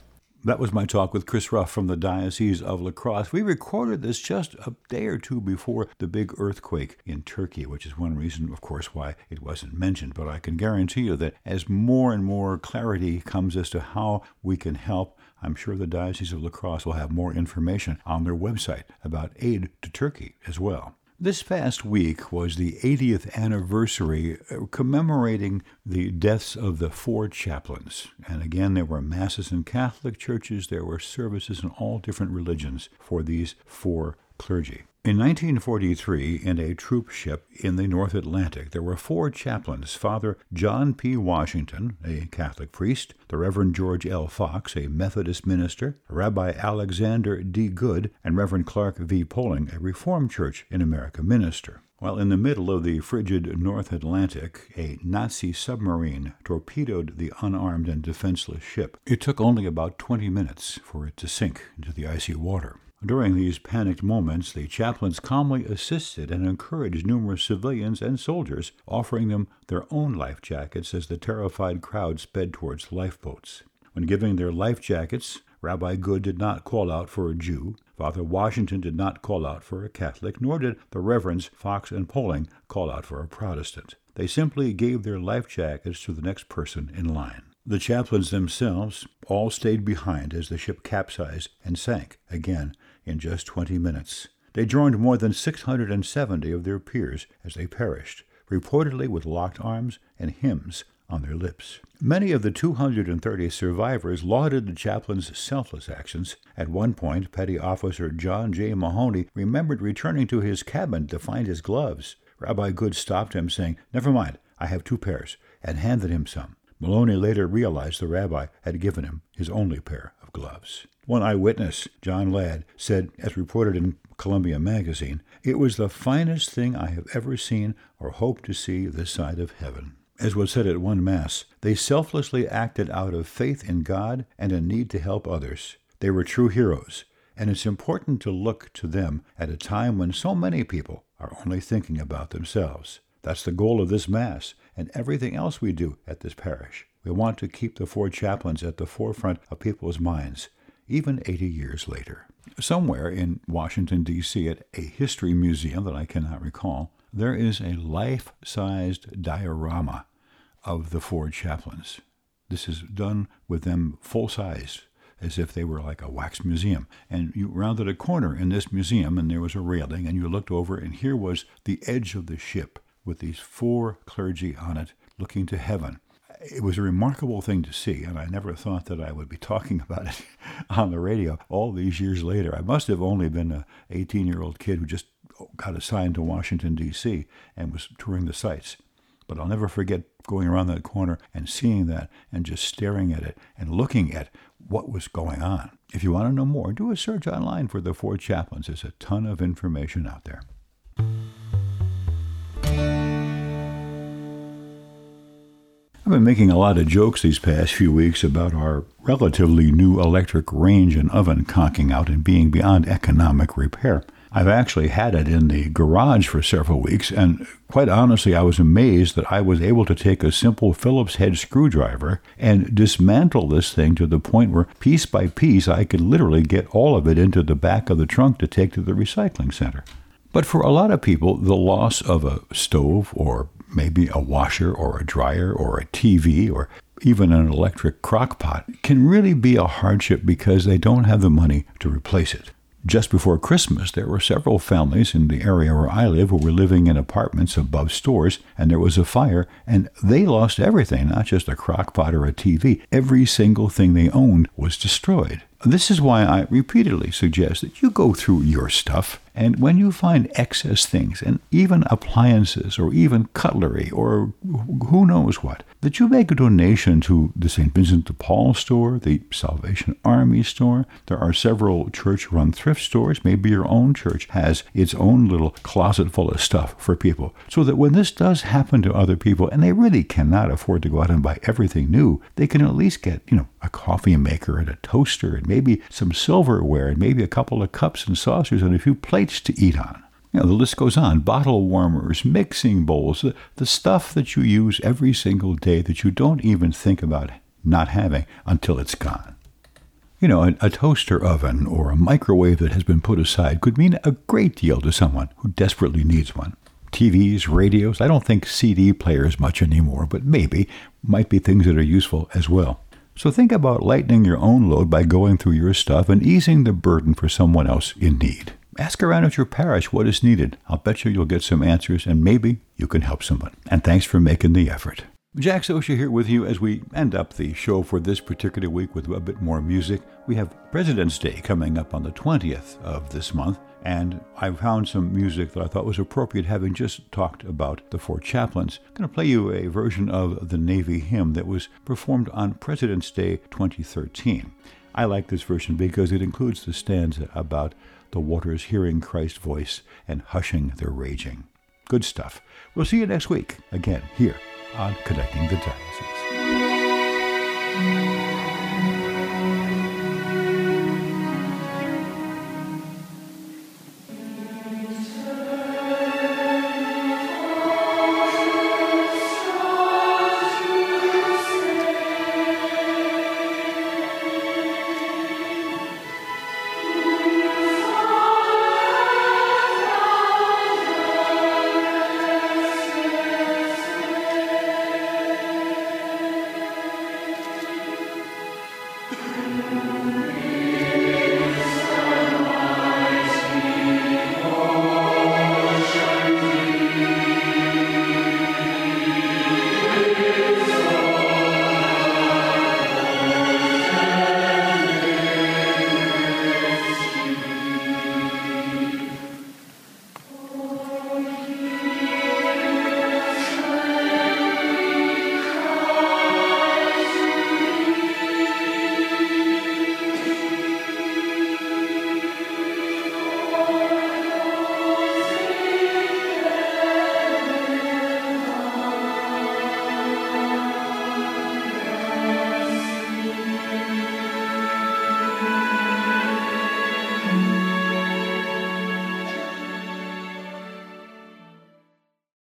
That was my talk with Chris Ruff from the Diocese of La Crosse. We recorded this just a day or two before the big earthquake in Turkey, which is one reason, of course, why it wasn't mentioned. But I can guarantee you that as more and more clarity comes as to how we can help, I'm sure the Diocese of La Crosse will have more information on their website about aid to Turkey as well. This past week was the 80th anniversary uh, commemorating the deaths of the four chaplains. And again, there were masses in Catholic churches, there were services in all different religions for these four clergy. In 1943, in a troop ship in the North Atlantic, there were four chaplains Father John P. Washington, a Catholic priest, the Reverend George L. Fox, a Methodist minister, Rabbi Alexander D. Goode, and Reverend Clark V. Poling, a Reformed Church in America minister. While in the middle of the frigid North Atlantic, a Nazi submarine torpedoed the unarmed and defenseless ship. It took only about 20 minutes for it to sink into the icy water. During these panicked moments, the chaplains calmly assisted and encouraged numerous civilians and soldiers, offering them their own life jackets as the terrified crowd sped towards lifeboats. When giving their life jackets, Rabbi Goode did not call out for a Jew, Father Washington did not call out for a Catholic, nor did the Reverends Fox and Poling call out for a Protestant. They simply gave their life jackets to the next person in line. The chaplains themselves all stayed behind as the ship capsized and sank again in just 20 minutes. They joined more than 670 of their peers as they perished, reportedly with locked arms and hymns on their lips. Many of the 230 survivors lauded the chaplain's selfless actions. At one point, Petty Officer John J. Mahoney remembered returning to his cabin to find his gloves. Rabbi Goode stopped him, saying, Never mind, I have two pairs, and handed him some. Maloney later realized the rabbi had given him his only pair of gloves. One eyewitness, John Ladd, said, as reported in Columbia Magazine, it was the finest thing I have ever seen or hope to see this side of heaven. As was said at one Mass, they selflessly acted out of faith in God and a need to help others. They were true heroes, and it's important to look to them at a time when so many people are only thinking about themselves. That's the goal of this Mass and everything else we do at this parish. We want to keep the four chaplains at the forefront of people's minds, even 80 years later. Somewhere in Washington, D.C., at a history museum that I cannot recall, there is a life sized diorama of the four chaplains. This is done with them full size, as if they were like a wax museum. And you rounded a corner in this museum, and there was a railing, and you looked over, and here was the edge of the ship with these four clergy on it looking to heaven. It was a remarkable thing to see, and I never thought that I would be (laughs) talking about it on the radio all these years later. I must have only been an 18 year old kid who just got assigned to Washington, D.C., and was touring the sites. But I'll never forget going around that corner and seeing that and just staring at it and looking at what was going on. If you want to know more, do a search online for the four chaplains. There's a ton of information out there. I've been making a lot of jokes these past few weeks about our relatively new electric range and oven conking out and being beyond economic repair. I've actually had it in the garage for several weeks, and quite honestly, I was amazed that I was able to take a simple Phillips head screwdriver and dismantle this thing to the point where, piece by piece, I could literally get all of it into the back of the trunk to take to the recycling center. But for a lot of people, the loss of a stove or maybe a washer or a dryer or a TV or even an electric crock pot can really be a hardship because they don't have the money to replace it. Just before Christmas, there were several families in the area where I live who were living in apartments above stores, and there was a fire, and they lost everything, not just a crock pot or a TV. Every single thing they owned was destroyed. This is why I repeatedly suggest that you go through your stuff and when you find excess things, and even appliances or even cutlery or who knows what, that you make a donation to the St. Vincent de Paul store, the Salvation Army store. There are several church run thrift stores. Maybe your own church has its own little closet full of stuff for people. So that when this does happen to other people, and they really cannot afford to go out and buy everything new, they can at least get, you know, a coffee maker and a toaster and maybe some silverware and maybe a couple of cups and saucers and a few plates to eat on. You know, the list goes on. Bottle warmers, mixing bowls, the, the stuff that you use every single day that you don't even think about not having until it's gone. You know, a, a, toaster oven or a microwave that has been put aside could mean a great deal to someone who desperately needs one. TVs, radios, I don't think CD players much anymore, but maybe might be things that are useful as well. So think about lightening your own load by going through your stuff and easing the burden for someone else in need. Ask around at your parish what is needed. I'll bet you you'll get some answers and maybe you can help someone. And thanks for making the effort. Jack Sosha here with you as we end up the show for this particular week with a bit more music. We have President's Day coming up on the 20th of this month, and I found some music that I thought was appropriate having just talked about the four chaplains. I'm going to play you a version of the Navy hymn that was performed on President's Day 2013. I like this version because it includes the stanza about the waters hearing Christ's voice and hushing their raging. Good stuff. We'll see you next week, again, here on Connecting the Diocese.